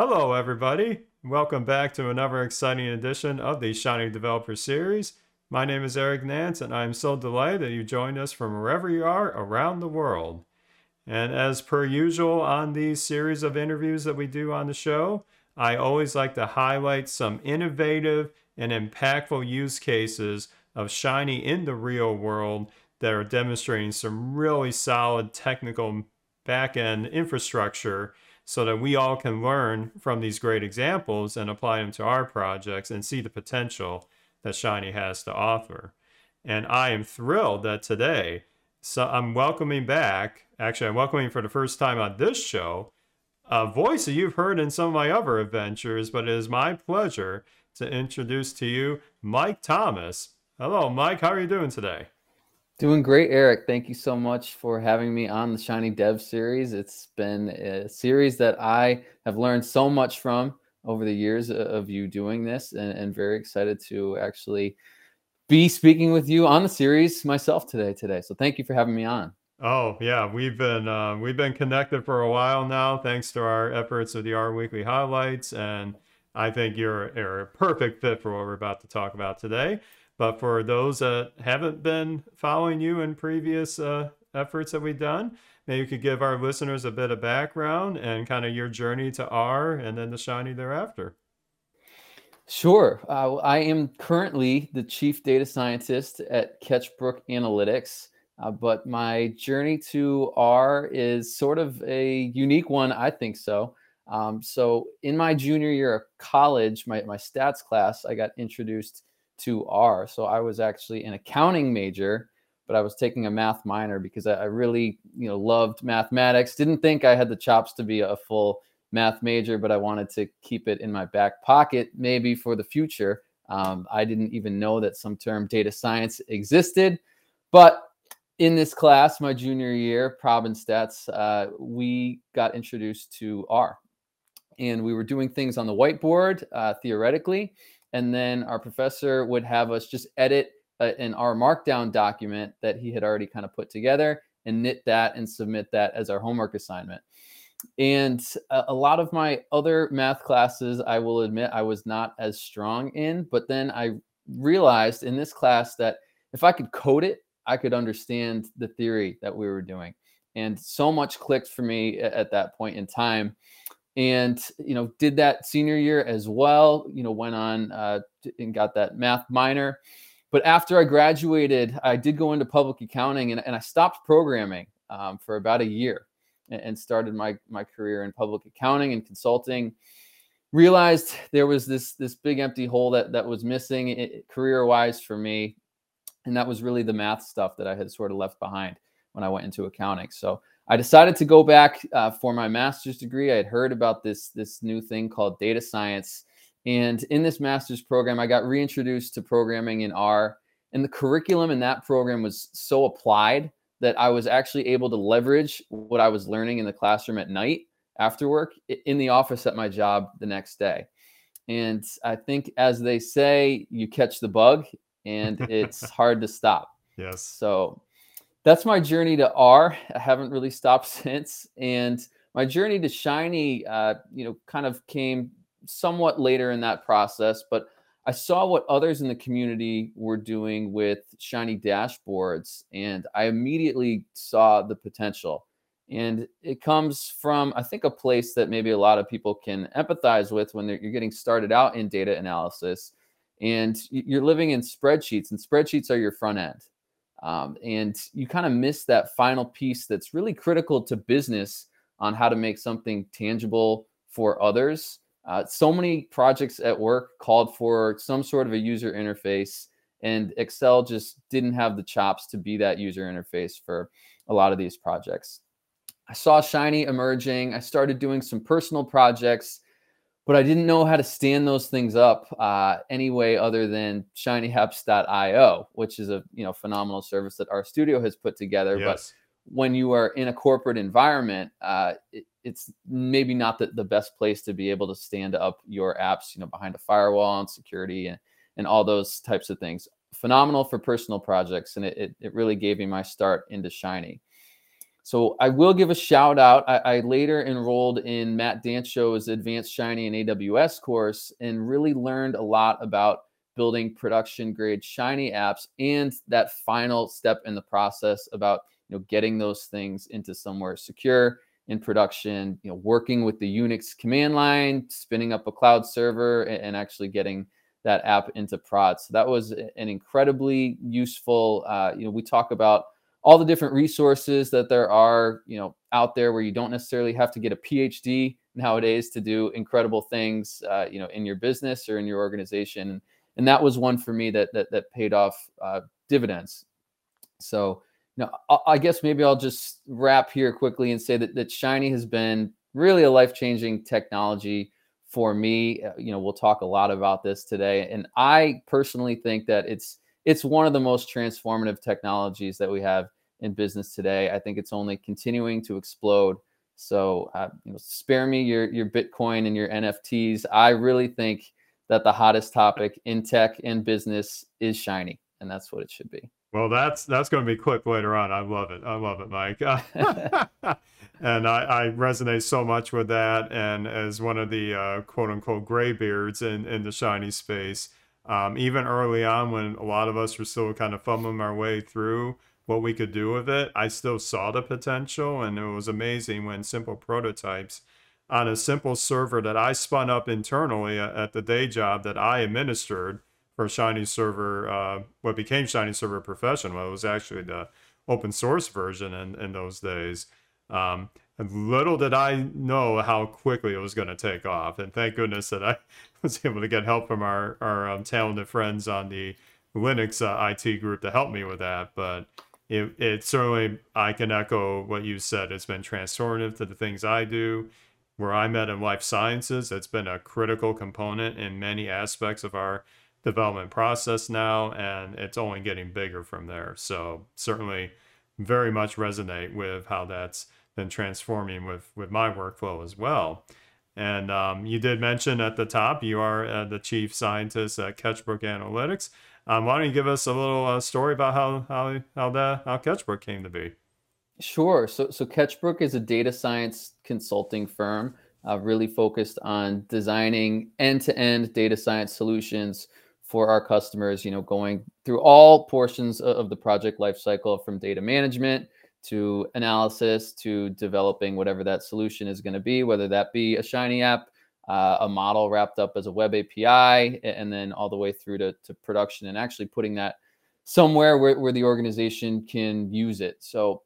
Hello, everybody. Welcome back to another exciting edition of the Shiny Developer Series. My name is Eric Nance, and I'm so delighted that you joined us from wherever you are around the world. And as per usual on these series of interviews that we do on the show, I always like to highlight some innovative and impactful use cases of Shiny in the real world that are demonstrating some really solid technical back-end infrastructure so that we all can learn from these great examples and apply them to our projects and see the potential that Shiny has to offer. And I am thrilled that today, so I'm welcoming back, actually, I'm welcoming for the first time on this show, a voice that you've heard in some of my other adventures, but it is my pleasure to introduce to you Mike Thomas. Hello, Mike. How are you doing today? Doing great, Eric. Thank you so much for having me on the Shiny Dev series. It's been a series that I have learned so much from over the years of you doing this, and, and very excited to actually be speaking with you on the series myself today. Today, so thank you for having me on. Oh yeah, we've been uh, we've been connected for a while now, thanks to our efforts with the R Weekly highlights, and I think you're, you're a perfect fit for what we're about to talk about today. But for those that haven't been following you in previous uh, efforts that we've done, maybe you could give our listeners a bit of background and kind of your journey to R and then the Shiny thereafter. Sure. Uh, I am currently the chief data scientist at Ketchbrook Analytics. Uh, but my journey to R is sort of a unique one, I think so. Um, so in my junior year of college, my, my stats class, I got introduced to R. So I was actually an accounting major, but I was taking a math minor because I, I really, you know, loved mathematics. Didn't think I had the chops to be a full math major, but I wanted to keep it in my back pocket, maybe for the future. Um, I didn't even know that some term data science existed, but in this class, my junior year, Prob and Stats, uh, we got introduced to R. And we were doing things on the whiteboard, uh, theoretically. And then our professor would have us just edit an R Markdown document that he had already kind of put together and knit that and submit that as our homework assignment. And a, a lot of my other math classes, I will admit, I was not as strong in. But then I realized in this class that if I could code it, I could understand the theory that we were doing. And so much clicked for me at that point in time. And, you know, did that senior year as well, you know, went on uh, and got that math minor. But after I graduated, I did go into public accounting and, and I stopped programming um, for about a year and, and started my, my career in public accounting and consulting realized there was this this big empty hole that that was missing career wise for me and that was really the math stuff that I had sort of left behind when I went into accounting. So I decided to go back uh, for my master's degree. I had heard about this this new thing called data science, and in this master's program, I got reintroduced to programming in R. And the curriculum in that program was so applied that I was actually able to leverage what I was learning in the classroom at night after work in the office at my job the next day. And I think, as they say, you catch the bug and it's hard to stop. Yes. So that's my journey to R. I haven't really stopped since. And my journey to Shiny, uh, you know, kind of came somewhat later in that process, but I saw what others in the community were doing with Shiny dashboards, and I immediately saw the potential. And it comes from, I think, a place that maybe a lot of people can empathize with when you're getting started out in data analysis and you're living in spreadsheets and spreadsheets are your front end um, and you kind of miss that final piece that's really critical to business on how to make something tangible for others. Uh, so many projects at work called for some sort of a user interface and excel just didn't have the chops to be that user interface for a lot of these projects. I saw shiny emerging. I started doing some personal projects but I didn't know how to stand those things up uh, anyway other than shinyapps.io, which is a you know phenomenal service that RStudio has put together. Yes. But when you are in a corporate environment, uh, it, it's maybe not the, the best place to be able to stand up your apps, you know, behind a firewall and security and, and all those types of things. Phenomenal for personal projects, and it, it, it really gave me my start into Shiny. So I will give a shout out. I, I later enrolled in Matt Dancho's Advanced Shiny and AWS course and really learned a lot about building production grade Shiny apps and that final step in the process about you know getting those things into somewhere secure in production. You know, working with the Unix command line, spinning up a cloud server, and, and actually getting that app into prod. So that was an incredibly useful. Uh, you know, we talk about all the different resources that there are, you know, out there where you don't necessarily have to get a PhD nowadays to do incredible things, uh, you know, in your business or in your organization. And that was one for me that that, that paid off uh, dividends. So, you know, I, I guess maybe I'll just wrap here quickly and say that that Shiny has been really a life changing technology for me. Uh, you know, we'll talk a lot about this today, and I personally think that it's it's one of the most transformative technologies that we have in business today. I think it's only continuing to explode. So, uh, you know, spare me your your Bitcoin and your NFTs. I really think that the hottest topic in tech and business is shiny, and that's what it should be. Well, that's that's going to be quick later on. I love it. I love it, Mike. and I, I, resonate so much with that. And as one of the uh, quote unquote graybeards in in the shiny space, um, even early on when a lot of us were still kind of fumbling our way through what we could do with it, I still saw the potential. And it was amazing when simple prototypes on a simple server that I spun up internally at the day job that I administered for Shiny Server, uh, what became Shiny Server Professional. Well, It was actually the open source version in, in those days. Um, and little did I know how quickly it was going to take off. And thank goodness that I was able to get help from our, our um, talented friends on the Linux uh, IT group to help me with that. But it, it certainly, I can echo what you said. It's been transformative to the things I do. Where I'm at in life sciences, it's been a critical component in many aspects of our development process now, and it's only getting bigger from there. So, certainly, very much resonate with how that's been transforming with with my workflow as well. And um, you did mention at the top you are uh, the chief scientist at Ketchbrook Analytics. Um, why don't you give us a little uh, story about how how how that how came to be? Sure. So so Ketchbrook is a data science consulting firm, uh, really focused on designing end-to-end data science solutions for our customers. You know, going through all portions of the project lifecycle, from data management to analysis to developing whatever that solution is going to be, whether that be a Shiny app, uh, a model wrapped up as a web API, and then all the way through to, to production and actually putting that somewhere where, where the organization can use it. So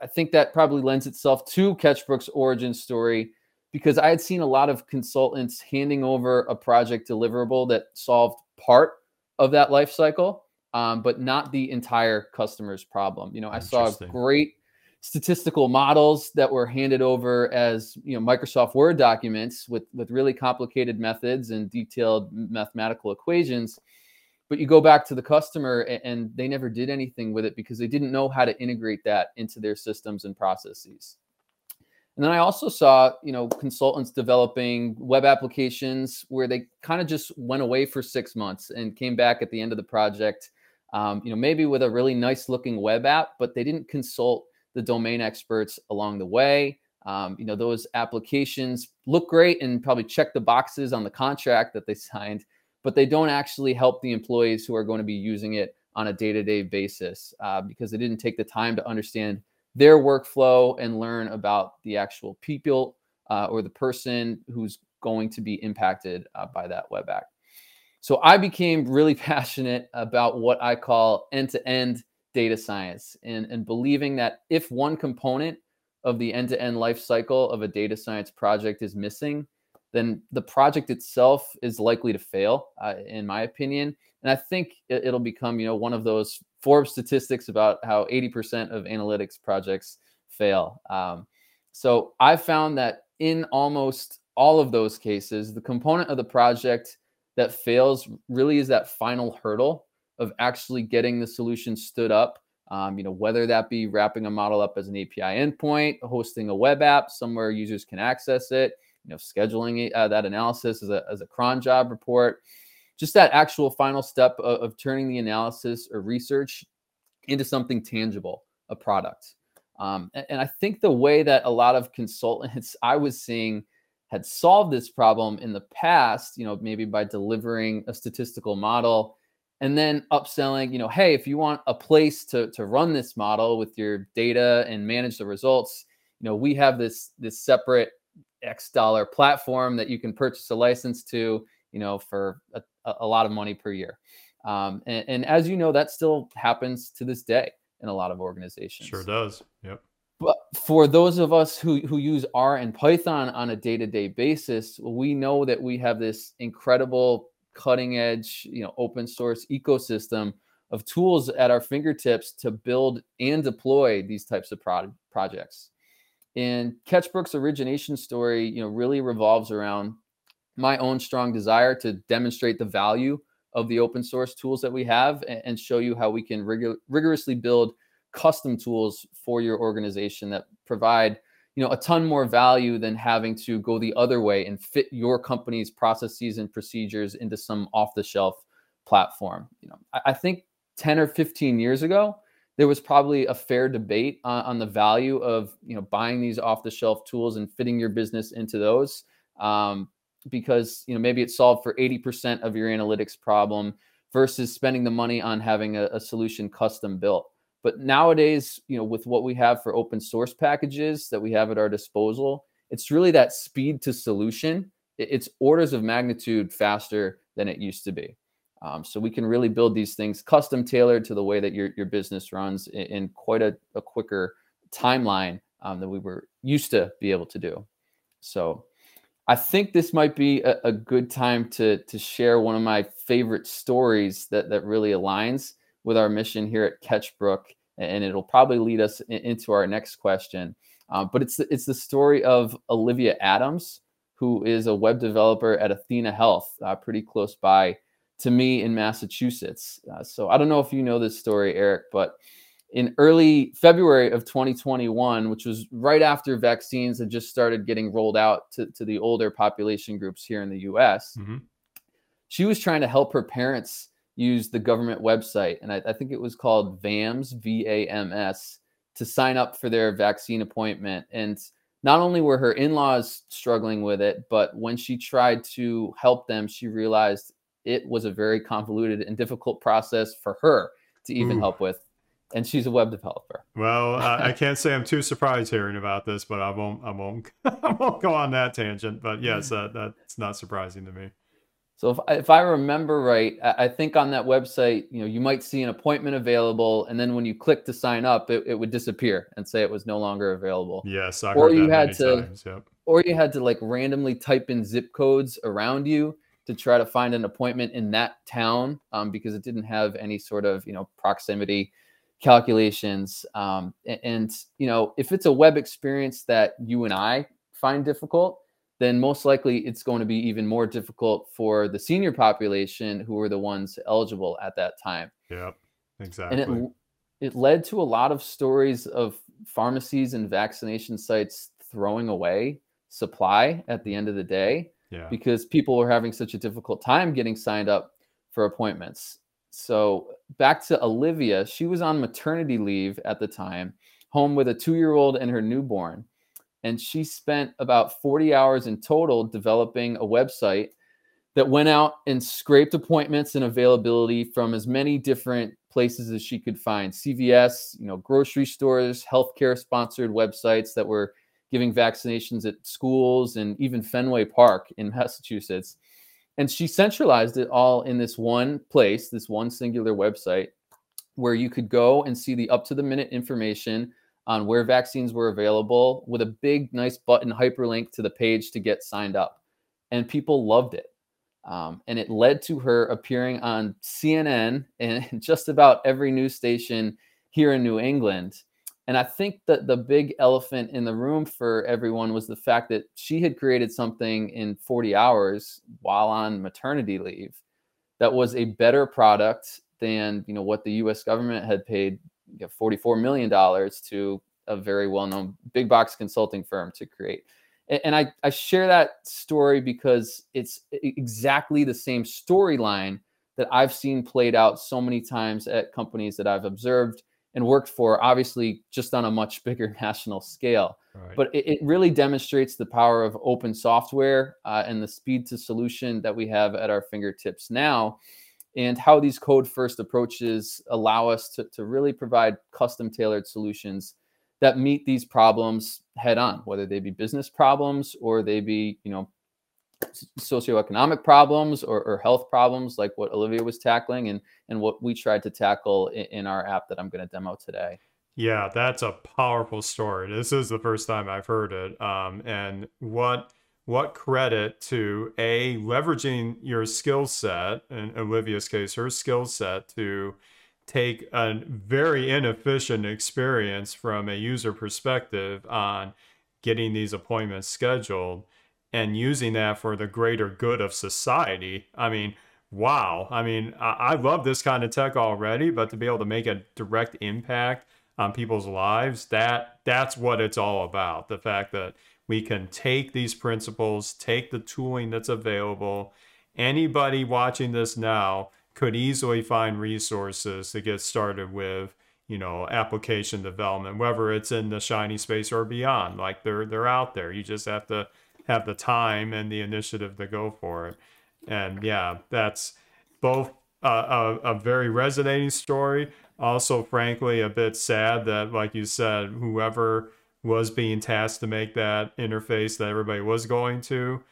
I think that probably lends itself to Ketchbrook's origin story because I had seen a lot of consultants handing over a project deliverable that solved part of that life cycle um, but not the entire customer's problem. You know, I saw a great statistical models that were handed over as you know Microsoft Word documents with with really complicated methods and detailed mathematical equations. But you go back to the customer and they never did anything with it because they didn't know how to integrate that into their systems and processes. And then I also saw, you know, consultants developing web applications where they kind of just went away for six months and came back at the end of the project um, you know, maybe with a really nice looking web app, but they didn't consult the domain experts along the way. Um, you know, those applications look great and probably check the boxes on the contract that they signed, but they don't actually help the employees who are going to be using it on a day-to-day basis uh, because they didn't take the time to understand their workflow and learn about the actual people uh, or the person who's going to be impacted uh, by that web app. So I became really passionate about what I call end to end data science and, and believing that if one component of the end to end life cycle of a data science project is missing, then the project itself is likely to fail, uh, in my opinion. And I think it, will become, you know, one of those Forbes statistics about how 80% of analytics projects fail. Um, so I found that in almost all of those cases, the component of the project that fails really is that final hurdle of actually getting the solution stood up. Um, you know, whether that be wrapping a model up as an API endpoint, hosting a web app somewhere users can access it, you know, scheduling uh, that analysis as a, as a cron job report, just that actual final step of, of turning the analysis or research into something tangible, a product. Um, and, and I think the way that a lot of consultants I was seeing had solved this problem in the past, you know, maybe by delivering a statistical model and then upselling, you know, hey, if you want a place to to run this model with your data and manage the results, you know, we have this this separate X dollar platform that you can purchase a license to, you know, for a, a lot of money per year. Um, and, and as you know, that still happens to this day in a lot of organizations. Sure does. Yep. But for those of us who, who use R and Python on a day-to-day basis, we know that we have this incredible cutting edge, you know, open source ecosystem of tools at our fingertips to build and deploy these types of pro- projects. And Ketchbrook's origination story, you know, really revolves around my own strong desire to demonstrate the value of the open source tools that we have and, and show you how we can rig- rigorously build custom tools for your organization that provide you know a ton more value than having to go the other way and fit your company's processes and procedures into some off the shelf platform you know. I, I, think 10 or 15 years ago there was probably a fair debate on, on the value of you know buying these off the shelf tools and fitting your business into those um, because you know maybe it solved for 80% of your analytics problem versus spending the money on having a, a solution custom built but nowadays, you know, with what we have for open source packages that we have at our disposal, it's really that speed to solution. It's orders of magnitude faster than it used to be. Um, so we can really build these things custom tailored to the way that your, your business runs in, in quite a, a, quicker timeline um, than we were used to be able to do. So I think this might be a, a, good time to to share one of my favorite stories that that really aligns with our mission here at Ketchbrook, and it'll probably lead us into our next question. Um, but it's the, it's the story of Olivia Adams, who is a web developer at Athena Health, uh, pretty close by to me in Massachusetts. Uh, so I don't know if you know this story, Eric, but in early February of 2021, which was right after vaccines had just started getting rolled out to, to the older population groups here in the US, mm-hmm. she was trying to help her parents used the government website, and I, I think it was called VAMS, V A M S, to sign up for their vaccine appointment. And not only were her in laws struggling with it, but when she tried to help them, she realized it was a very convoluted and difficult process for her to even Ooh. help with. And she's a web developer. Well, I, I can't say I'm too surprised hearing about this, but I won't. I won't. I won't go on that tangent. But yes, uh, that's not surprising to me. So if, if I remember right, I think on that website, you know, you might see an appointment available, and then when you click to sign up, it, it would disappear and say it was no longer available. Yes, I or you had to, times, yep. or you had to like randomly type in zip codes around you to try to find an appointment in that town um, because it didn't have any sort of you know proximity calculations. Um, and, and you know, if it's a web experience that you and I find difficult then most likely it's going to be even more difficult for the senior population who were the ones eligible at that time. Yep, exactly. And it it led to a lot of stories of pharmacies and vaccination sites throwing away supply at the end of the day yeah. because people were having such a difficult time getting signed up for appointments. So back to Olivia, she was on maternity leave at the time, home with a two year old and her newborn and she spent about 40 hours in total developing a website that went out and scraped appointments and availability from as many different places as she could find. Cvs you know grocery stores healthcare sponsored websites that were giving vaccinations at schools and even fenway park in massachusetts. And she centralized it all in this one place this one singular website where you could go and see the up to the minute information on where vaccines were available with a big, nice button hyperlink to the page to get signed up. And people loved it. Um, and it led to her appearing on CNN and just about every news station here in New England. And I think that the big elephant in the room for everyone was the fact that she had created something in 40 hours while on maternity leave that was a better product than you know what the US government had paid $44 million to a very well-known big box consulting firm to create. And I, I share that story because it's exactly the same storyline that I've seen played out so many times at companies that I've observed and worked for, obviously just on a much bigger national scale. Right. But it, it, really demonstrates the power of open software uh, and the speed to solution that we have at our fingertips now, and how these code first approaches allow us to, to really provide custom tailored solutions that meet these problems head on, whether they be business problems or they be, you know, socioeconomic problems or, or, health problems like what Olivia was tackling and and what we tried to tackle in, in our app that I'm going to demo today. Yeah, that's a powerful story. This is the first time I've heard it. Um, and what what credit to a leveraging your skill set in Olivia's case, her skill set to take a very inefficient experience from a user perspective on getting these appointments scheduled and using that for the greater good of society. I mean, wow. I mean, I, I love this kind of tech already, but to be able to make a direct impact on people's lives, that that's what it's all about. The fact that we can take these principles, take the tooling that's available. Anybody watching this now could easily find resources to get started with you know application development whether it's in the shiny space or beyond like they're they're out there you just have to have the time and the initiative to go for it. And yeah, that's both a, a, a very resonating story. Also, frankly, a bit sad that, like you said, whoever was being tasked to make that interface that everybody was going to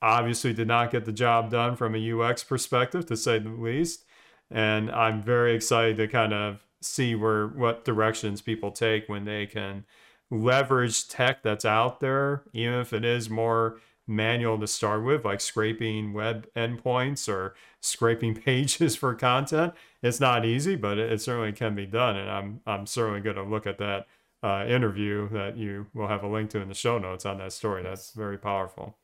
obviously did not get the job done from a UX perspective, to say the least. And I'm very excited to kind of see where what directions people take when they can leverage tech that's out there, even if it is more manual to start with, like scraping web endpoints or scraping pages for content. It's not easy, but it, certainly can be done. And I'm I'm certainly going to look at that uh, interview that you will have a link to in the show notes on that story. That's very powerful.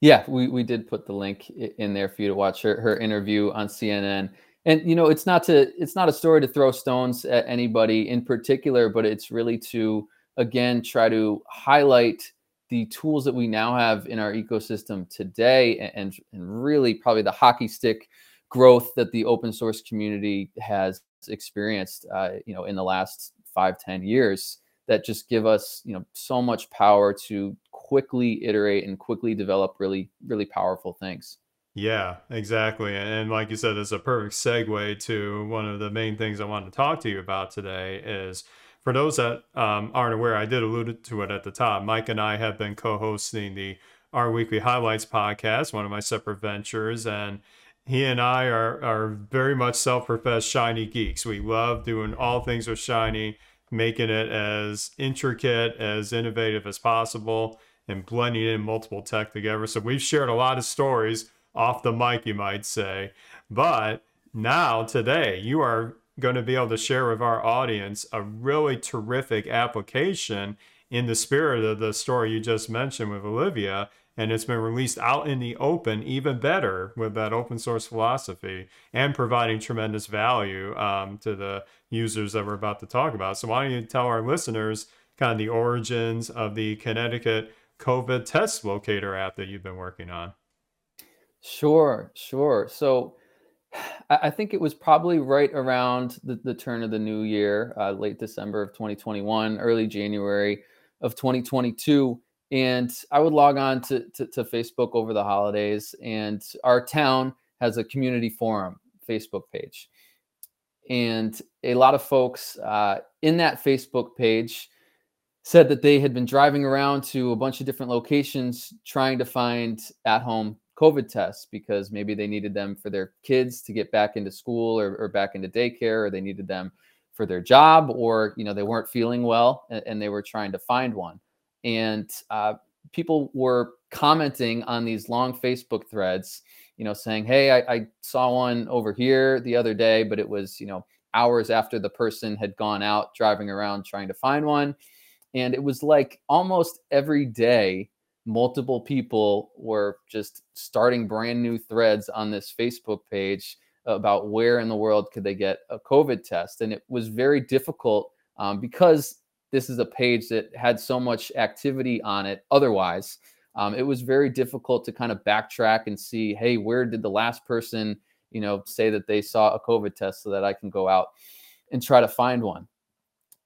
Yeah, we, we did put the link in there for you to watch her, her interview on CNN. And you know, it's not to it's not a story to throw stones at anybody in particular, but it's really to again try to highlight the tools that we now have in our ecosystem today and, and really probably the hockey stick growth that the open source community has experienced uh, you know in the last five ten years that just give us you know so much power to quickly iterate and quickly develop really really powerful things yeah exactly and like you said it's a perfect segue to one of the main things i wanted to talk to you about today is for those that um, aren't aware, I did allude to it at the top. Mike and I have been co-hosting the R Weekly Highlights podcast, one of my separate ventures, and he and I are are very much self-professed shiny geeks. We love doing all things with shiny, making it as intricate, as innovative as possible, and blending in multiple tech together. So we've shared a lot of stories off the mic, you might say. But now today, you are going to be able to share with our audience a really terrific application in the spirit of the story you just mentioned with Olivia. And it's been released out in the open, even better with that open source philosophy and providing tremendous value um, to the users that we're about to talk about. So, why don't you tell our listeners kind of the origins of the Connecticut COVID test locator app that you've been working on? Sure, sure. So, I think it was probably right around the, the turn of the new year, uh, late December of 2021, early January of 2022. And I would log on to, to, to, Facebook over the holidays, and our town has a community forum Facebook page. And a lot of folks uh, in that Facebook page said that they had been driving around to a bunch of different locations trying to find at home COVID tests because maybe they needed them for their kids to get back into school or, or back into daycare, or they needed them for their job, or you know they weren't feeling well and, and they were trying to find one. And uh, people were commenting on these long Facebook threads, you know, saying, "Hey, I, I saw one over here the other day, but it was you know hours after the person had gone out driving around trying to find one." And it was like almost every day multiple people were just starting brand new threads on this Facebook page about where in the world could they get a COVID test. And it was very difficult um, because this is a page that had so much activity on it otherwise. Um, it was very difficult to kind of backtrack and see, hey, where did the last person, you know, say that they saw a COVID test so that I can go out and try to find one.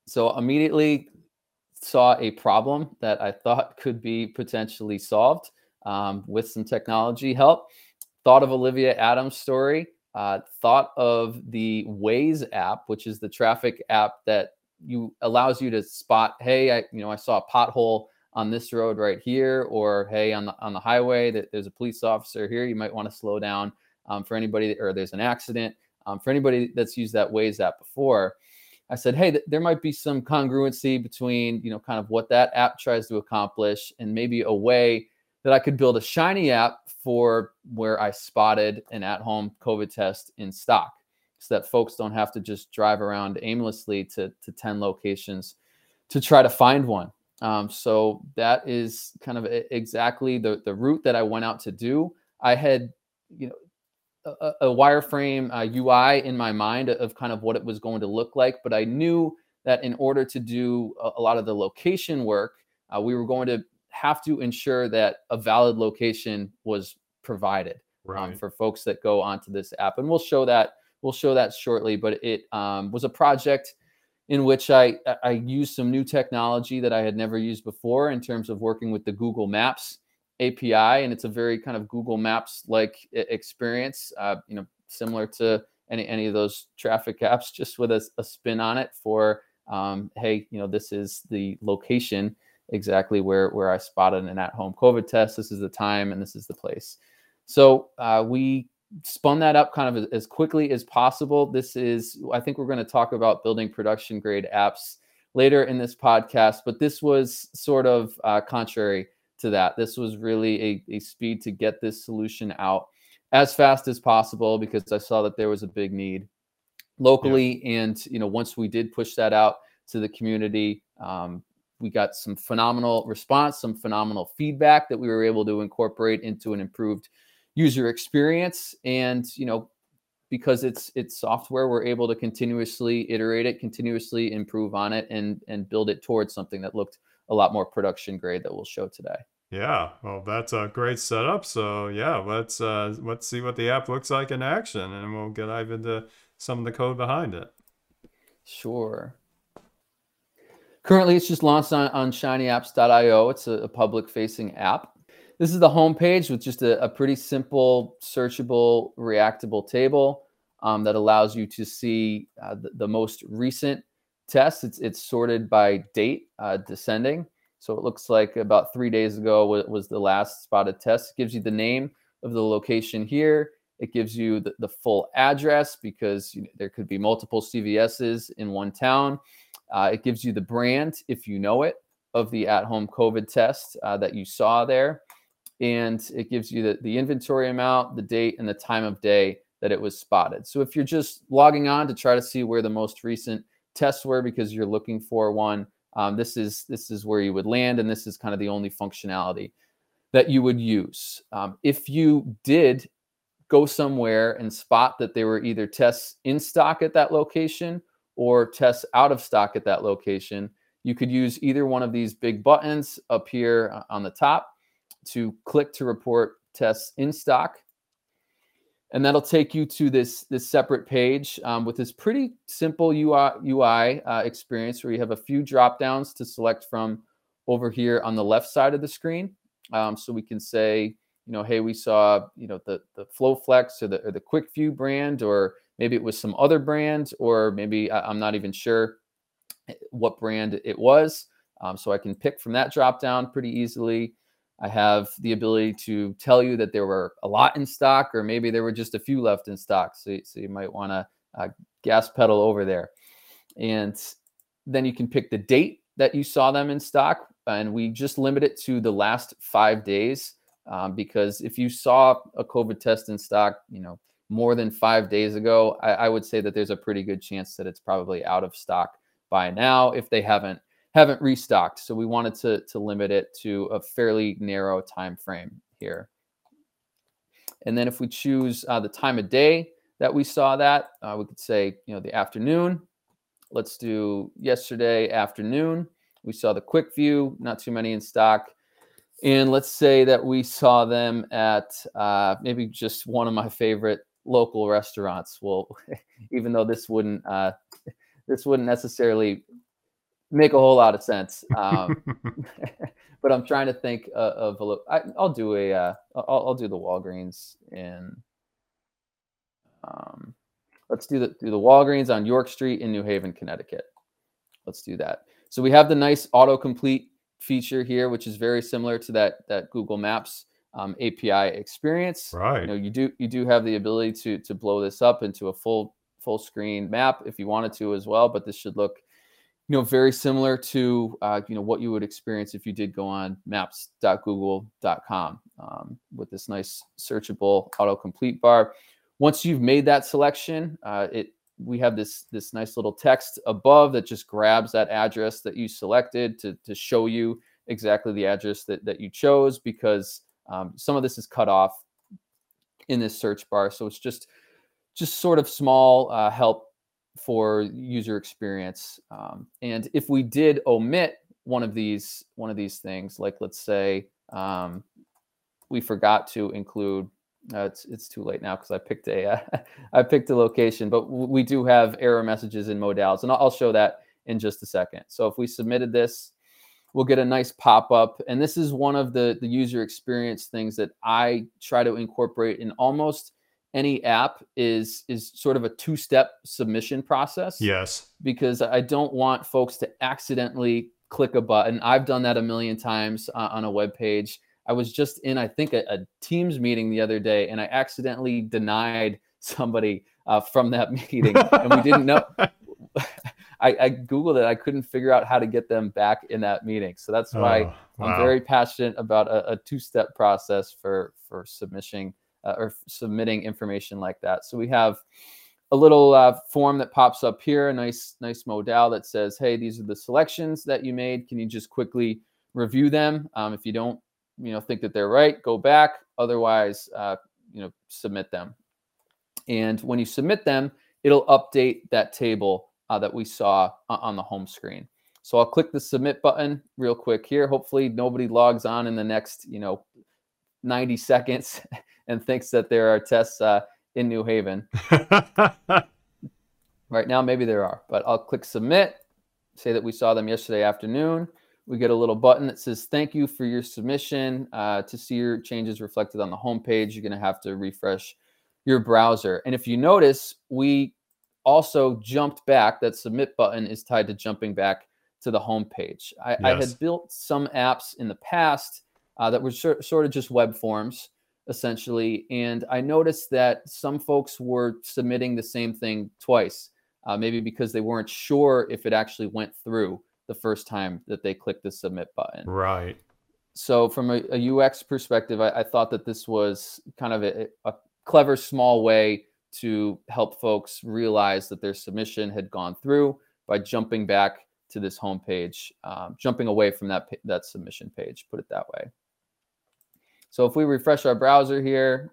So immediately saw a problem that I thought could be potentially solved um, with some technology help. Thought of Olivia Adams' story. Uh, thought of the Waze app, which is the traffic app that you allows you to spot. Hey, I you know I saw a pothole on this road right here, or hey on the on the highway that there's a police officer here. You might want to slow down um, for anybody, or there's an accident. Um, for anybody that's used that Waze app before, I said, hey, th- there might be some congruency between, you know, kind of what that app tries to accomplish and maybe a way that I could build a shiny app for where I spotted an at-home COVID test in stock so that folks don't have to just drive around aimlessly to, to 10 locations to try to find one. Um, so that is kind of exactly the, the route that I went out to do. I had, you know, a, a wireframe uh, UI in my mind of kind of what it was going to look like, but I knew that in order to do a, a lot of the location work, uh, we were going to have to ensure that a valid location was provided um, right. um, for folks that go onto this app, and we'll show that we'll show that shortly. But it um, was a project in which I I used some new technology that I had never used before in terms of working with the Google Maps API, and it's a very kind of Google Maps like experience. Uh, you know, similar to any any of those traffic apps, just with a, a spin on it for um, hey, you know, this is the location exactly where where I spotted an at-home COVID test. This is the time, and this is the place. So uh, we spun that up kind of as, quickly as possible. This is, I think, we're going to talk about building production grade apps later in this podcast, but this was sort of uh, contrary to that. This was really a, a speed to get this solution out as fast as possible because I saw that there was a big need locally. Yeah. And, you know, once we did push that out to the community, um, we got some phenomenal response, some phenomenal feedback that we were able to incorporate into an improved user experience. And, you know, because it's it's software, we're able to continuously iterate it, continuously improve on it, and and build it towards something that looked a lot more production grade that we'll show today. Yeah, well, that's a great setup. So yeah, let's uh, let's see what the app looks like in action, and we'll get dive into some of the code behind it. Sure. Currently, it's just launched on, on shinyapps.io. It's a, a public-facing app. This is the home page with just a, a pretty simple, searchable, reactable table um, that allows you to see uh, the, the most recent tests. It's it's sorted by date, uh, descending. So it looks like about three days ago was the last spotted test. It gives you the name of the location here. It gives you the, the full address because you know, there could be multiple CVSs in one town. Uh, it gives you the brand, if you know it, of the at-home COVID test uh, that you saw there. And it gives you the, the inventory amount, the date, and the time of day that it was spotted. So if you're just logging on to try to see where the most recent tests were because you're looking for one, um, this is this is where you would land, and this is kind of the only functionality that you would use. Um, if you did go somewhere and spot that there were either tests in stock at that location or tests out of stock at that location, you could use either one of these big buttons up here uh, on the top to click to report tests in stock and that'll take you to this this separate page um, with this pretty simple UI, UI uh, experience where you have a few drop downs to select from over here on the left side of the screen. Um, so we can say, you know, hey, we saw, you know, the the FlowFlex or the or the QuickVue brand, or maybe it was some other brand, or maybe I'm not even sure what brand it was. Um, so I can pick from that drop down pretty easily. I have the ability to tell you that there were a lot in stock, or maybe there were just a few left in stock. So, so you might want to uh, gas pedal over there. And then you can pick the date that you saw them in stock. And we just limit it to the last five days um, because if you saw a COVID test in stock, you know, more than five days ago, I, I would say that there's a pretty good chance that it's probably out of stock by now if they haven't haven't restocked. So we wanted to, to limit it to a fairly narrow time frame here. And then if we choose uh, the time of day that we saw that, uh, we could say, you know, the afternoon. Let's do yesterday afternoon. We saw the QuickVue, not too many in stock. And let's say that we saw them at uh, maybe just one of my favorite local restaurants. Well, even though this wouldn't uh, this wouldn't necessarily make a whole lot of sense. Um, but I'm trying to think uh, of a little. I, will do a. Uh, I'll, I'll do the Walgreens in. Um, let's do the do the Walgreens on York Street in New Haven, Connecticut. Let's do that. So we have the nice autocomplete feature here, which is very similar to that that Google Maps um, API experience. Right. You know, you do you do have the ability to to blow this up into a full full screen map if you wanted to as well. But this should look, you know, very similar to uh, you know what you would experience if you did go on maps.google.com um, with this nice searchable autocomplete bar. Once you've made that selection, uh, it we have this this nice little text above that just grabs that address that you selected to to show you exactly the address that that you chose because um, some of this is cut off in this search bar, so it's just just sort of small uh, help for user experience. Um, and if we did omit one of these one of these things, like let's say um, we forgot to include uh, it's it's too late now because I picked a uh, I picked a location, but we do have error messages in modals, and I'll show that in just a second. So if we submitted this, we'll get a nice pop up, and this is one of the the user experience things that I try to incorporate in almost any app is is sort of a two step submission process. Yes, because I don't want folks to accidentally click a button. I've done that a million times uh, on a web page I was just in, I think, a, a Teams meeting the other day, and I accidentally denied somebody uh, from that meeting, and we didn't know. I, I, googled it. I couldn't figure out how to get them back in that meeting. So that's why oh, wow. I'm very passionate about a, a, two-step process for for submission uh, or submitting information like that. So we have a little uh, form that pops up here, a nice nice modal that says, "Hey, these are the selections that you made. Can you just quickly review them? Um, if you don't you know think that they're right, go back. Otherwise, uh, you know, submit them. And when you submit them, it'll update that table uh, that we saw on the home screen. So I'll click the submit button real quick here. Hopefully nobody logs on in the next, you know, 90 seconds and thinks that there are tests uh, in New Haven. right now, maybe there are, but I'll click submit, say that we saw them yesterday afternoon we get a little button that says thank you for your submission. Uh, to see your changes reflected on the home page, you're going to have to refresh your browser. And if you notice, we also jumped back. That submit button is tied to jumping back to the home page. I, yes. I had built some apps in the past uh, that were sort of just web forms, essentially. And I noticed that some folks were submitting the same thing twice, uh, maybe because they weren't sure if it actually went through the first time that they clicked the submit button. Right. So from a, a UX perspective, I, I, thought that this was kind of a, a clever, small way to help folks realize that their submission had gone through by jumping back to this home page, um, jumping away from that that submission page. Put it that way. So if we refresh our browser here,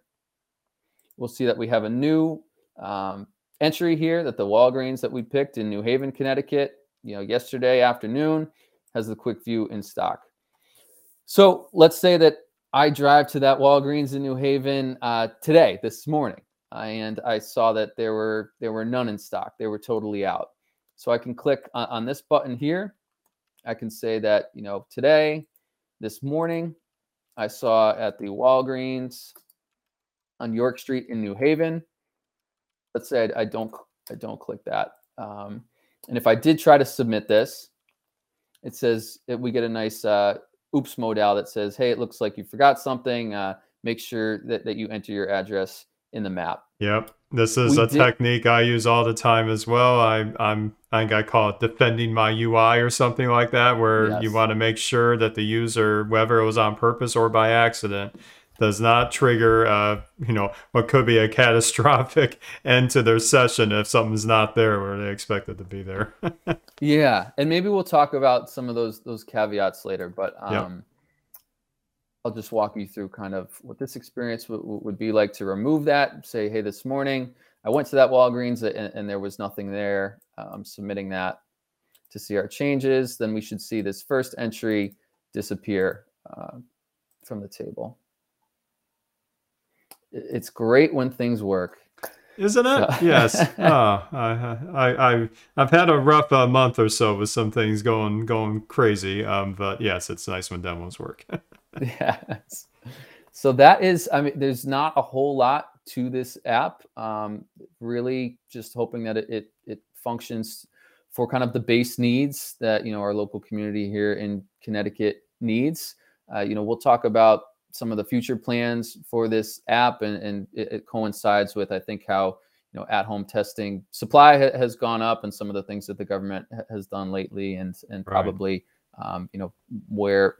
we'll see that we have a new um, entry here that the Walgreens that we picked in New Haven, Connecticut you know, yesterday afternoon has the QuickVue in stock. So let's say that I drive to that Walgreens in New Haven uh, today, this morning, and I saw that there were there were none in stock. They were totally out. So I can click on, on this button here. I can say that you know today, this morning, I saw at the Walgreens on York Street in New Haven. Let's say I, don't I don't click that. Um, and if I did try to submit this, it says we get a nice uh, oops modal that says, hey, it looks like you forgot something. Uh, make sure that, that you enter your address in the map. Yep. This is we a did... technique I use all the time as well. I, I'm, I think I call it defending my UI or something like that, where yes. you want to make sure that the user, whether it was on purpose or by accident, does not trigger, uh, you know, what could be a catastrophic end to their session if something's not there where they expect it to be there. yeah, and maybe we'll talk about some of those those caveats later, but um. I'll just walk you through kind of what this experience w- would be like to remove that. Say, hey, this morning I went to that Walgreens and, and there was nothing there. I'm submitting that to see our changes. Then we should see this first entry disappear uh, from the table it's great when things work. Isn't it? So. yes. Oh, I, I, I, I've had a rough uh, month or so with some things going going crazy. Um, but yes, it's nice when demos work. yes. So that is, I mean, there's not a whole lot to this app. Um, really, just hoping that it, it it functions for kind of the base needs that you know our local community here in Connecticut needs. Uh, you know, we'll talk about some of the future plans for this app, and, and it, it coincides with I think how you know at-home testing supply ha- has gone up, and some of the things that the government ha- has done lately, and and right. probably um, you know where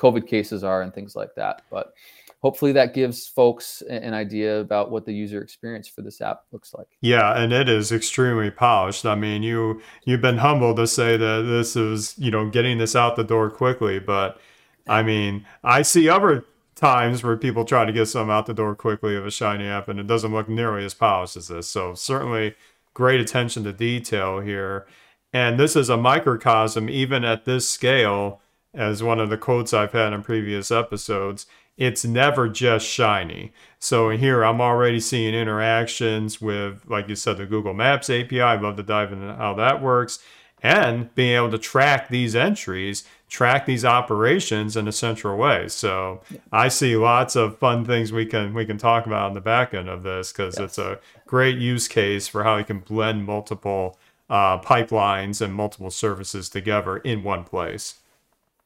COVID cases are and things like that. But hopefully that gives folks an idea about what the user experience for this app looks like. Yeah, and it is extremely polished. I mean, you you've been humble to say that this is, you know, getting this out the door quickly, but I mean, I see other times where people try to get some out the door quickly of a shiny app and it doesn't look nearly as polished as this. So certainly great attention to detail here. And this is a microcosm even at this scale as one of the quotes I've had in previous episodes it's never just shiny. So here I'm already seeing interactions with, like you said, the Google Maps API. I'd love to dive into how that works. And being able to track these entries, track these operations in a central way. So I see lots of fun things we can we can talk about on the back end of this because yes. it's a great use case for how you can blend multiple uh, pipelines and multiple services together in one place.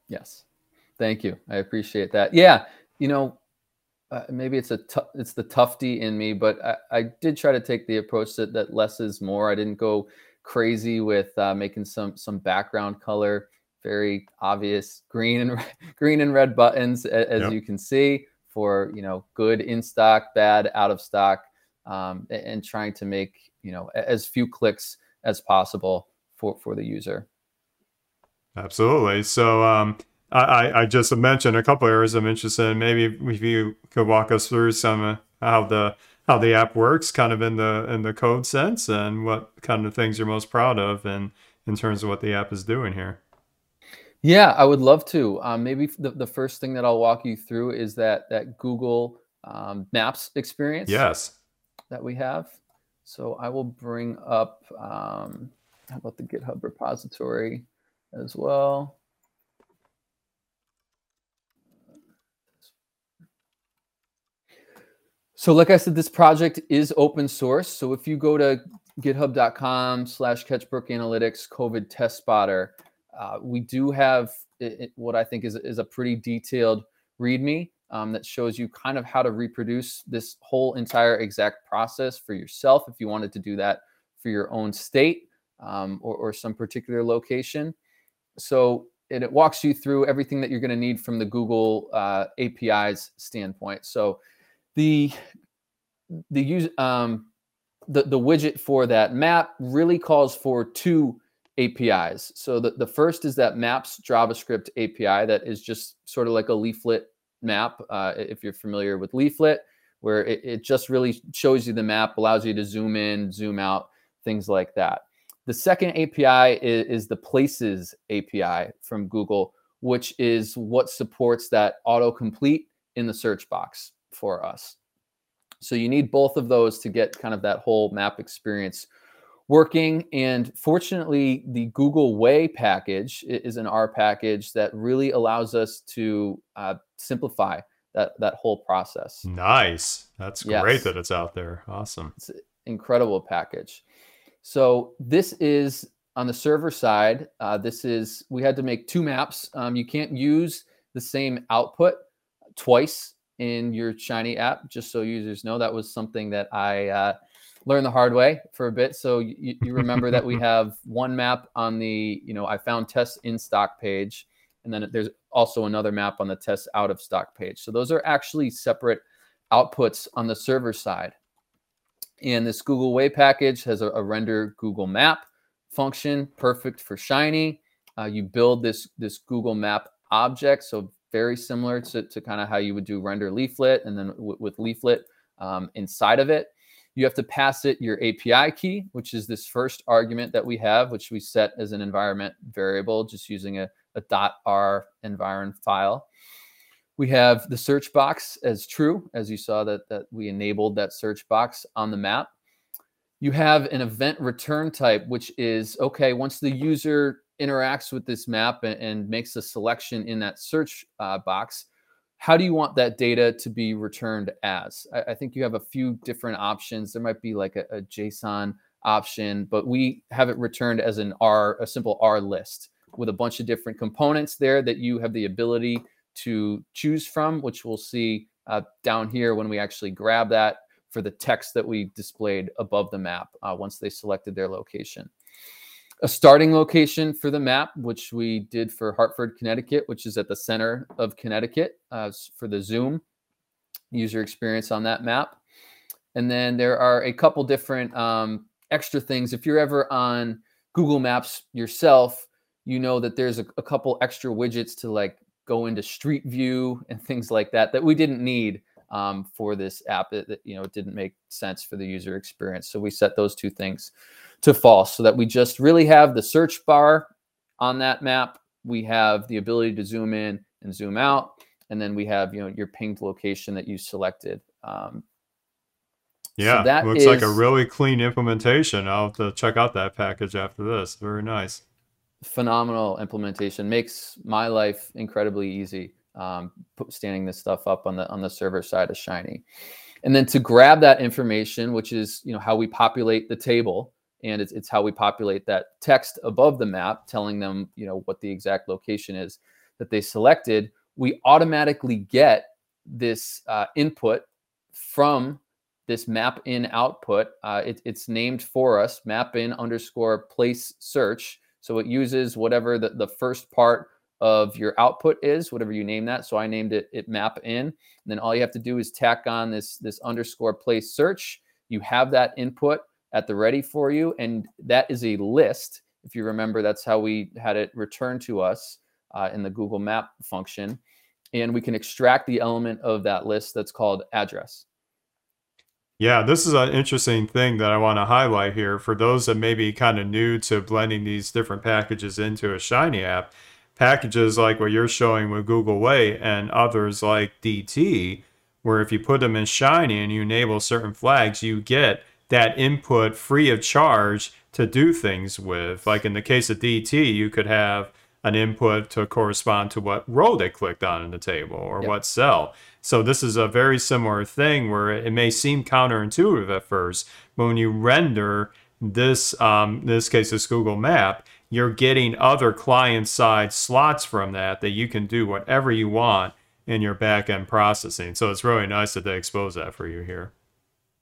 Yes. Thank you. I appreciate that. Yeah you know, uh, maybe it's a t- it's the Tufte in me, but I, I, did try to take the approach that, that less is more. I didn't go crazy with uh, making some some background color very obvious green and green and red buttons as yep. you can see for you know good in stock, bad out of stock, um, and trying to make you know as few clicks as possible for for the user. Absolutely. So um, I, I just mentioned a couple areas I'm interested in. Maybe if you could walk us through some how the how the app works, kind of in the in the code sense, and what kind of things you're most proud of, and in terms of what the app is doing here. Yeah, I would love to. Um, maybe the, the first thing that I'll walk you through is that that Google um, Maps experience. Yes. That we have. So I will bring up. Um, how about the GitHub repository as well? So like I said, this project is open source. So if you go to github.com slash ketchbrook analytics COVID test spotter, uh, we do have it, it, what I think is, is a pretty detailed README um, that shows you kind of how to reproduce this whole entire exact process for yourself if you wanted to do that for your own state um, or, or, some particular location. So it, it, walks you through everything that you're going to need from the Google uh, APIs standpoint. So the the use um, the the widget for that map really calls for two APIs. So the, the first is that Maps JavaScript API that is just sort of like a leaflet map. Uh, if you're familiar with leaflet, where it, it just really shows you the map, allows you to zoom in, zoom out, things like that. The second API is, is the Places API from Google, which is what supports that autocomplete in the search box for us. So you need both of those to get kind of that whole map experience working. And fortunately, the googleway package is an R package that really allows us to uh, simplify that that whole process. Nice. That's yes. great that it's out there. Awesome. It's an incredible package. So this is on the server side. Uh, this is we had to make two maps. Um, you can't use the same output twice in your Shiny app, just so users know. That was something that I uh, learned the hard way for a bit. So you, you remember that we have one map on the, you know, I found tests in stock page, and then there's also another map on the tests out of stock page. So those are actually separate outputs on the server side. And this googleway package has a, a render Google Map function, perfect for Shiny. Uh, you build this this Google Map object, so very similar to, to kind of how you would do render leaflet and then w- with leaflet um, inside of it. You have to pass it your API key, which is this first argument that we have, which we set as an environment variable, just using a, a .r environment file. We have the search box as true, as you saw that, that we enabled that search box on the map. you have an event return type, which is okay, once the user interacts with this map and, and makes a selection in that search uh, box, how do you want that data to be returned as? I, I, think you have a few different options. There might be like a, a, JSON option, but we have it returned as an R, a simple R list with a bunch of different components there that you have the ability to choose from, which we'll see uh, down here when we actually grab that for the text that we displayed above the map uh, once they selected their location. A starting location for the map, which we did for Hartford, Connecticut, which is at the center of Connecticut uh, for the zoom user experience on that map. And then there are a couple different um, extra things. If you're ever on Google Maps yourself, you know that there's a, a couple extra widgets to like go into Street View and things like that that we didn't need um, for this app. It, you know, it didn't make sense for the user experience. So we set those two things to false so that we just really have the search bar on that map. We have the ability to zoom in and zoom out. And then we have, you know, your pinged location that you selected. Um, yeah, so that looks is, like a really clean implementation. I'll have to check out that package after this. Very nice phenomenal implementation makes my life incredibly easy um, standing this stuff up on the on the server side of shiny. And then to grab that information which is you know how we populate the table and it's, it's how we populate that text above the map telling them you know what the exact location is that they selected we automatically get this uh, input from this map in output. Uh, it, it's named for us map in underscore place search so it uses whatever the, the first part of your output is, whatever you name that. So I named it, it map in. And then all you have to do is tack on this, this underscore place search. You have that input at the ready for you. And that is a list. If you remember, that's how we had it returned to us uh, in the Google map function. And we can extract the element of that list that's called address. Yeah, this is an interesting thing that I want to highlight here for those that may be kind of new to blending these different packages into a Shiny app. Packages like what you're showing with googleway and others like DT, where if you put them in Shiny and you enable certain flags, you get that input free of charge to do things with. Like in the case of DT, you could have an input to correspond to what row they clicked on in the table or yep. what cell. So this is a very similar thing where it may seem counterintuitive at first, but when you render this, um, in this case, this Google Map, you're getting other client side slots from that that you can do whatever you want in your backend processing. So it's really nice that they expose that for you here.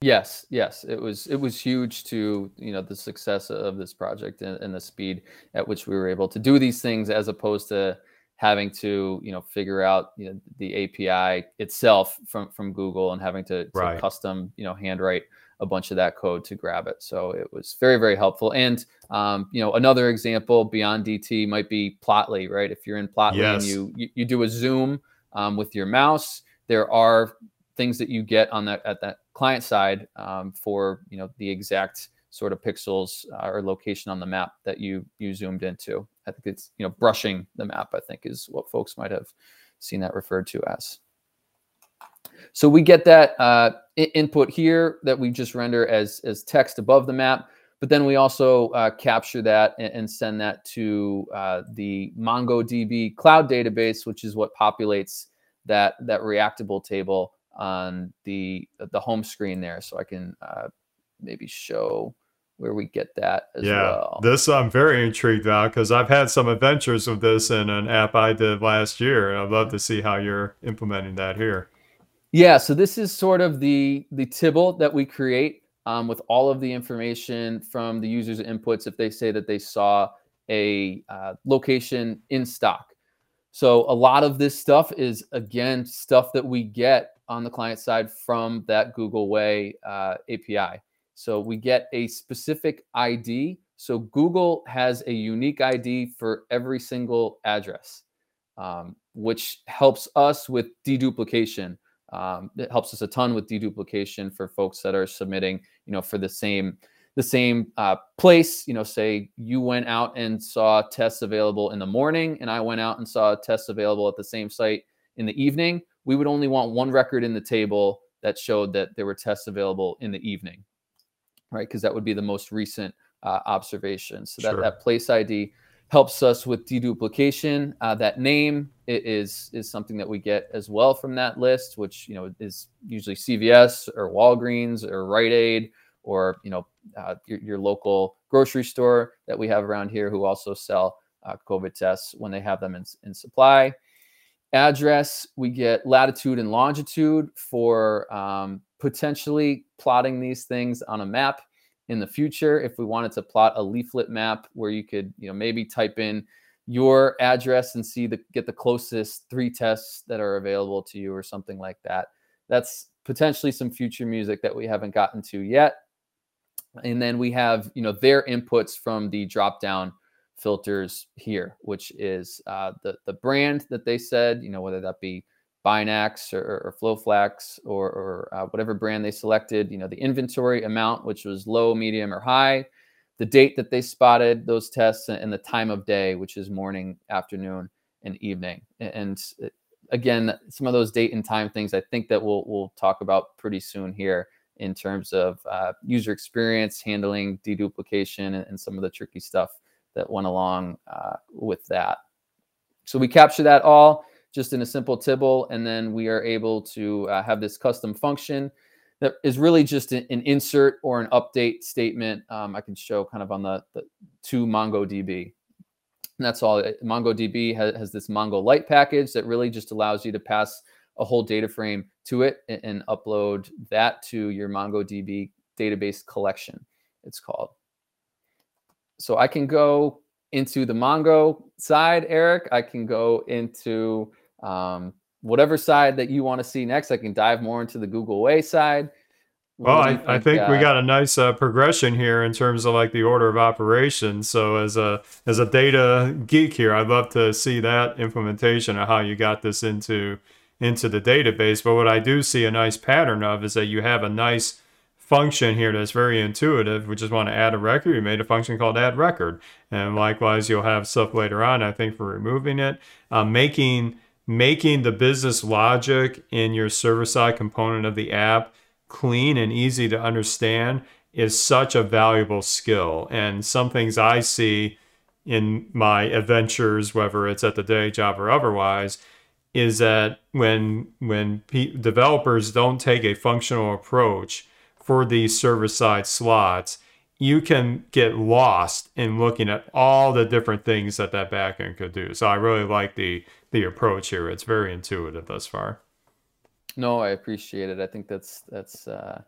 Yes, yes, it was it was huge to you know the success of this project and, and, the speed at which we were able to do these things, as opposed to having to you know figure out you know the API itself from from Google and having to, to right. custom you know handwrite a bunch of that code to grab it. So it was very very helpful. And um, you know another example beyond DT might be Plotly, right? If you're in Plotly yes. and you, you, you do a zoom um, with your mouse, there are things that you get on that at that client side um, for you know the exact sort of pixels uh, or location on the map that you you zoomed into. I think it's you know brushing the map. I think is what folks might have seen that referred to as. So we get that uh, input here that we just render as as text above the map, but then we also uh, capture that and, and, send that to uh, the MongoDB cloud database, which is what populates that that reactable table on the the home screen there, so I can uh, maybe show where we get that as yeah, well. This I'm very intrigued about because I've had some adventures with this in an app I did last year, and I'd love to see how you're implementing that here. Yeah, so this is sort of the the tibble that we create um, with all of the information from the user's inputs if they say that they saw a uh, location in stock. So a lot of this stuff is again stuff that we get on the client side from that googleway uh, API. So we get a specific ID. So Google has a unique ID for every single address, um, which helps us with deduplication. Um, it helps us a ton with deduplication for folks that are submitting, you know, for the same the same uh, place. You know, say you went out and saw tests available in the morning, and I went out and saw tests available at the same site in the evening we would only want one record in the table that showed that there were tests available in the evening. Right? Because that would be the most recent uh, observation. So that, Sure. that place ID helps us with deduplication. Uh, that name is is something that we get as well from that list, which you know is usually CVS or Walgreens or Rite Aid or you know uh, your, your local grocery store that we have around here who also sell uh, COVID tests when they have them in, in supply. Address, we get latitude and longitude for um, potentially plotting these things on a map in the future. If we wanted to plot a leaflet map where you could, you know, maybe type in your address and see the get the closest three tests that are available to you or something like that. That's potentially some future music that we haven't gotten to yet. And then we have, you know, their inputs from the drop down filters here, which is uh, the the brand that they said, you know, whether that be Binax or, or Flowflex or, or uh, whatever brand they selected, you know, the inventory amount, which was low, medium, or high, the date that they spotted those tests, and, the time of day, which is morning, afternoon, and evening. And uh, again, some of those date and time things I think that we'll we'll talk about pretty soon here in terms of uh, user experience, handling deduplication, and, and some of the tricky stuff that went along uh, with that. So we capture that all just in a simple Tibble, and then we are able to uh, have this custom function that is really just an, an insert or an update statement. Um, I can show kind of on the, the to MongoDB. And that's all. MongoDB has, has this mongolite package that really just allows you to pass a whole data frame to it and, and upload that to your MongoDB database collection, it's called. So I can go into the Mongo side, Eric. I can go into um, whatever side that you want to see next. I can dive more into the googleway side. Well, I, you I think we uh, got a nice uh, progression here in terms of like the order of operations. So as a as a data geek here, I'd love to see that implementation of how you got this into into the database. But what I do see a nice pattern of is that you have a nice function here that's very intuitive. We just want to add a record. You made a function called add record, and likewise you'll have stuff later on. I think for removing it, uh, making making the business logic in your server side component of the app clean and easy to understand is such a valuable skill. And some things I see in my adventures, whether it's at the day job or otherwise, is that when when pe- developers don't take a functional approach for these server side slots, you can get lost in looking at all the different things that that backend could do. So I really like the the approach here. It's very intuitive thus far. No, I appreciate it. I think that's that's uh,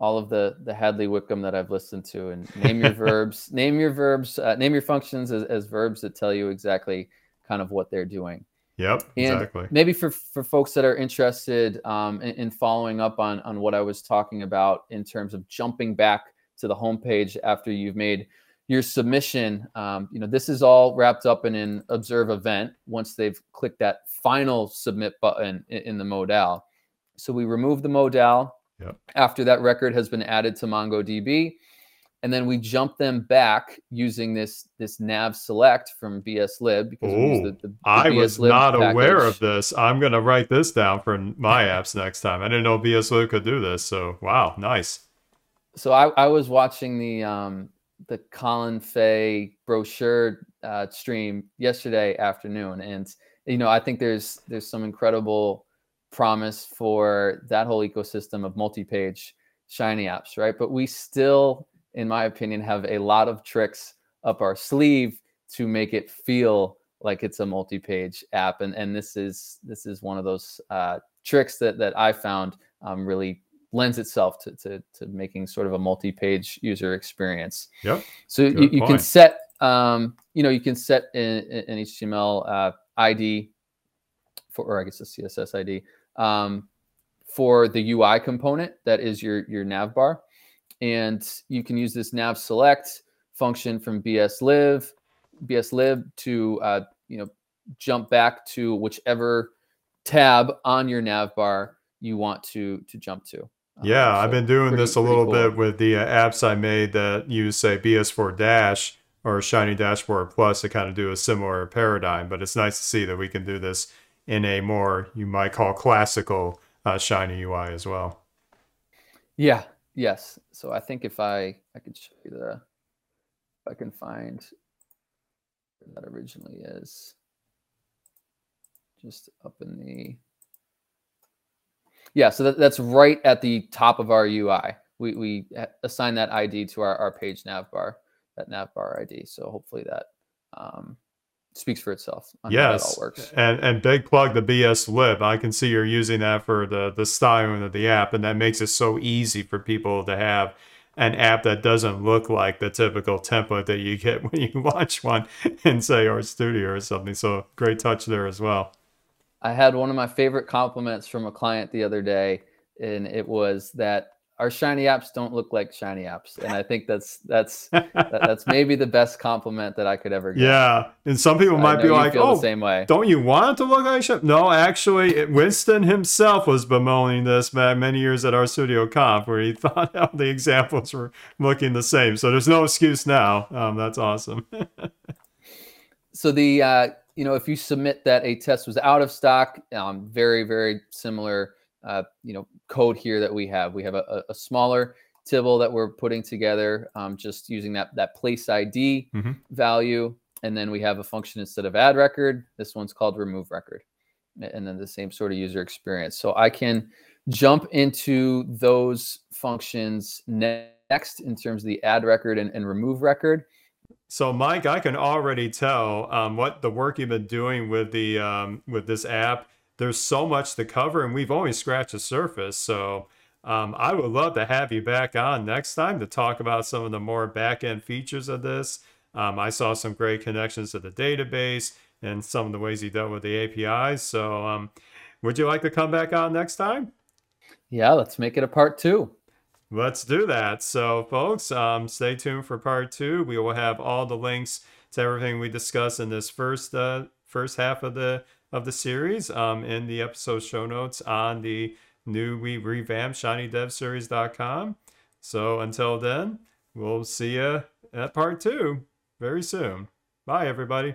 all of the the Hadley Wickham that I've listened to. And name your verbs, name your verbs, uh, name your functions as, as verbs that tell you exactly kind of what they're doing. Yep, And exactly. maybe for for folks that are interested um, in, in following up on on what I was talking about in terms of jumping back to the homepage after you've made your submission, um, you know, this is all wrapped up in an observe event once they've clicked that final submit button in, in the modal. So we remove the modal Yep. after that record has been added to MongoDB, and then we jump them back using this this nav select from BSLib because Ooh, the, the, the I was BSlib not aware of this. I'm gonna write this down for my apps next time. I didn't know BSLib could do this. So wow, nice. so I, I was watching the um the Colin Fay brochure uh, stream yesterday afternoon, and you know I think there's there's some incredible promise for that whole ecosystem of multi-page shiny apps, right? But we still, in my opinion, have a lot of tricks up our sleeve to make it feel like it's a multi-page app, and and this is this is one of those uh, tricks that that I found um, really lends itself to, to, to making sort of a multi-page user experience. Yep. So you, you can set, um, you know, you can set an, an HTML uh, ID for, or I guess a CSS ID um, for the UI component that is your your nav bar, and you can use this nav select function from BSLib, BSLib to uh, you know jump back to whichever tab on your nav bar you want to to jump to. Um, Yeah, I've been doing pretty- this a little cool. bit with the uh, apps I made that use say BS4 Dash or Shiny Dashboard Plus to kind of do a similar paradigm. But it's nice to see that we can do this in a more you might call classical uh, Shiny UI as well. Yeah, Yes. So I think if I I could show you the if I can find where that originally is. Just up in the yeah, so that, that's right at the top of our UI. We we assign that ID to our, our page nav bar, that nav bar ID. So hopefully that um, speaks for itself. yes, and and big plug the BS lib. I can see you're using that for the the styling of the app, and that makes it so easy for people to have an app that doesn't look like the typical template that you get when you launch one in say RStudio or something. So great touch there as well. I had one of my favorite compliments from a client the other day, and it was that our shiny apps don't look like shiny apps and i think that's that's that's maybe the best compliment that i could ever get. Yeah and some people might be like oh same way. don't you want it to look like shiny no actually it, winston himself was bemoaning this back many years at RStudio Conf where he thought how the examples were looking the same so there's no excuse now. Um, that's awesome. So the uh, you know if you submit that a test was out of stock um, very very similar uh, you know code here that we have. We have a, a smaller Tibble that we're putting together, um, just using that that place ID mm-hmm. value, and then we have a function instead of add record. This one's called remove record, and then the same sort of user experience. So I can jump into those functions next in terms of the add record and, and remove record. So, Mike, I can already tell um, what the work you've been doing with the um, with this app there's so much to cover, and we've only scratched the surface. So um, I would love to have you back on next time to talk about some of the more back end features of this. Um, I saw some great connections to the database and some of the ways you dealt with the APIs. So, um, would you like to come back on next time? Yeah, let's make it a part two. Let's do that. So, folks, um, stay tuned for part two. We will have all the links to everything we discussed in this first uh, first half of the of the series um, in the episode show notes on the new we revamped shinydevseries.com. So until then, we'll see you at part two very soon. Bye, everybody.